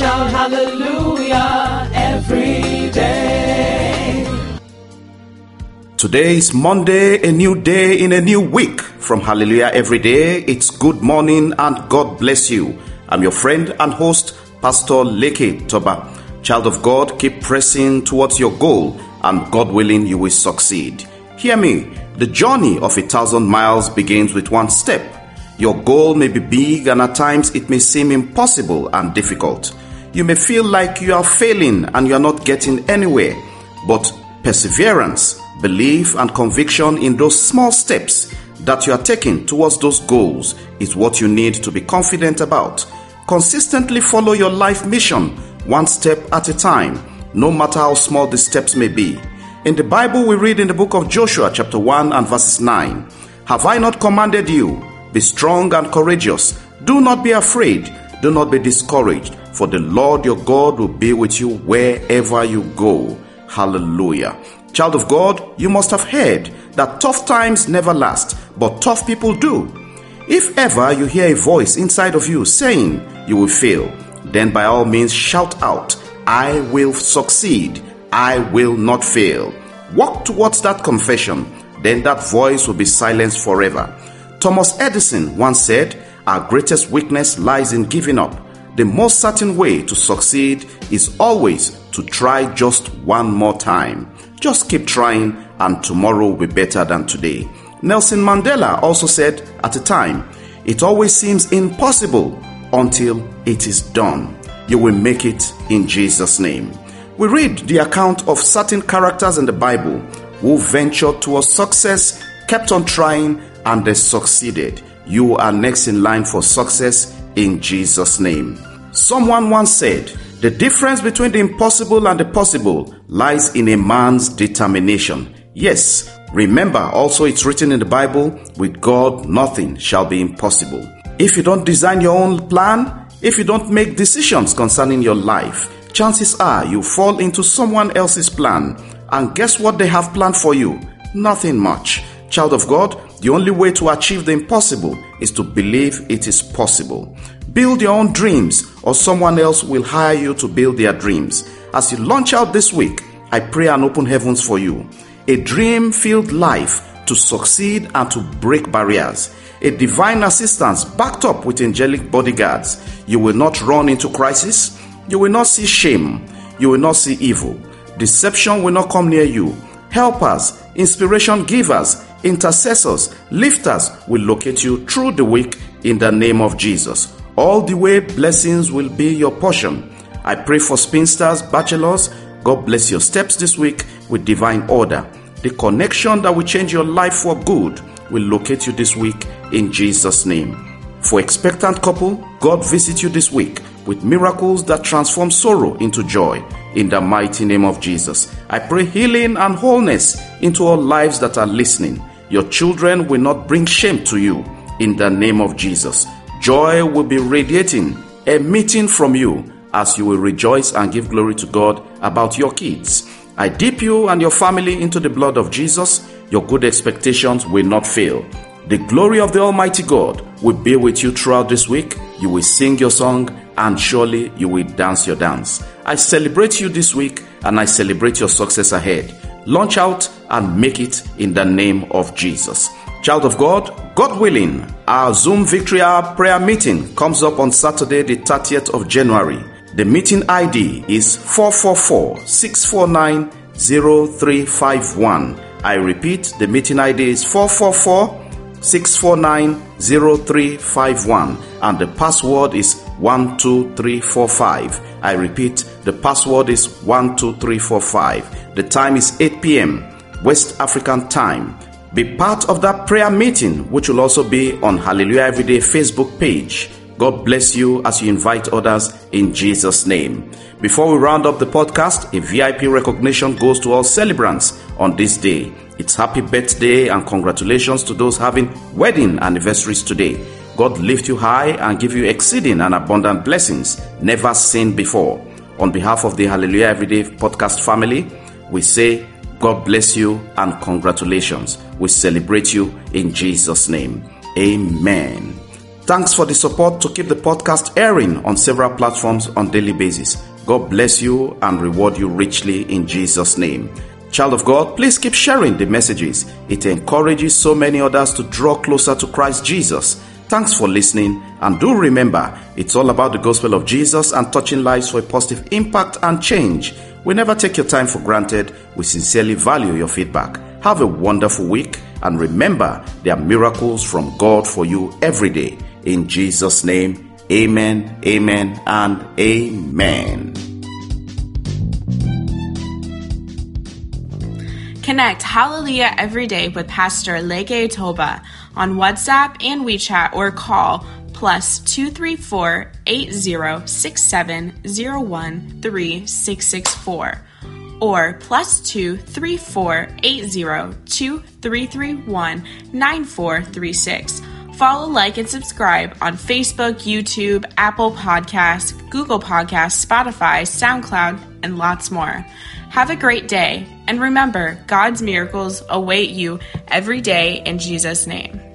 shout hallelujah every day. Today is Monday, a new day in a new week. From Hallelujah Every Day, it's good morning and God bless you. I'm your friend and host, Pastor Leke Toba. Child of God, keep pressing towards your goal, and God willing, you will succeed. Hear me, the journey of a thousand miles begins with one step. Your goal may be big, and at times it may seem impossible and difficult. You may feel like you are failing and you are not getting anywhere, but perseverance, belief, and conviction in those small steps that you are taking towards those goals is what you need to be confident about. Consistently follow your life mission one step at a time, no matter how small the steps may be. In the Bible, we read in the book of Joshua, chapter 1 and verses 9 Have I not commanded you? Be strong and courageous. Do not be afraid. Do not be discouraged, for the Lord your God will be with you wherever you go. Hallelujah. Child of God, you must have heard that tough times never last, but tough people do. If ever you hear a voice inside of you saying you will fail, then by all means shout out, I will succeed. I will not fail. Walk towards that confession, then that voice will be silenced forever. Thomas Edison once said, Our greatest weakness lies in giving up. The most certain way to succeed is always to try just one more time. Just keep trying, and tomorrow will be better than today. Nelson Mandela also said at a time, It always seems impossible until it is done. You will make it in Jesus' name. We read the account of certain characters in the Bible who ventured towards success, kept on trying, and they succeeded. You are next in line for success in Jesus' name. Someone once said, The difference between the impossible and the possible lies in a man's determination. Yes, remember also it's written in the Bible, with God nothing shall be impossible. If you don't design your own plan, if you don't make decisions concerning your life, chances are you fall into someone else's plan. And guess what they have planned for you? Nothing much. Child of God, the only way to achieve the impossible is to believe it is possible. Build your own dreams, or someone else will hire you to build their dreams. As you launch out this week, I pray and open heavens for you. A dream filled life to succeed and to break barriers. A divine assistance backed up with angelic bodyguards. You will not run into crisis. You will not see shame. You will not see evil. Deception will not come near you. Helpers, inspiration givers, intercessors, lifters will locate you through the week in the name of Jesus. All the way, blessings will be your portion. I pray for spinsters, bachelors. God bless your steps this week with divine order. The connection that will change your life for good will locate you this week in Jesus' name. For expectant couple, God visit you this week with miracles that transform sorrow into joy in the mighty name of Jesus. I pray healing and wholeness into all lives that are listening. Your children will not bring shame to you in the name of Jesus. Joy will be radiating, emitting from you as you will rejoice and give glory to God about your kids. I dip you and your family into the blood of Jesus. Your good expectations will not fail. The glory of the Almighty God will be with you throughout this week. You will sing your song and surely you will dance your dance. I celebrate you this week and I celebrate your success ahead. Launch out and make it in the name of Jesus. Child of God, God willing, our Zoom Victory Hour prayer meeting comes up on Saturday, the 30th of January. The meeting ID is 444 649 0351. I repeat, the meeting ID is 444 649 0351 and the password is 12345. I repeat, the password is 12345. The time is 8 p.m. West African time. Be part of that prayer meeting, which will also be on Hallelujah Everyday Facebook page. God bless you as you invite others in Jesus' name. Before we round up the podcast, a VIP recognition goes to all celebrants on this day. It's happy birthday and congratulations to those having wedding anniversaries today. God lift you high and give you exceeding and abundant blessings never seen before. On behalf of the Hallelujah Everyday podcast family, we say God bless you and congratulations. We celebrate you in Jesus' name. Amen. Thanks for the support to keep the podcast airing on several platforms on daily basis. God bless you and reward you richly in Jesus' name. Child of God, please keep sharing the messages. It encourages so many others to draw closer to Christ Jesus. Thanks for listening, and do remember, it's all about the gospel of Jesus and touching lives for a positive impact and change. We never take your time for granted. We sincerely value your feedback. Have a wonderful week, and remember, there are miracles from God for you every day. In Jesus' name, amen, amen, and amen. Connect Hallelujah every day with Pastor Leke Toba on WhatsApp and WeChat or call plus 234 8067 3664 or plus 234 2331 9436. Follow, like, and subscribe on Facebook, YouTube, Apple Podcasts, Google Podcasts, Spotify, SoundCloud, and lots more. Have a great day, and remember, God's miracles await you every day in Jesus' name.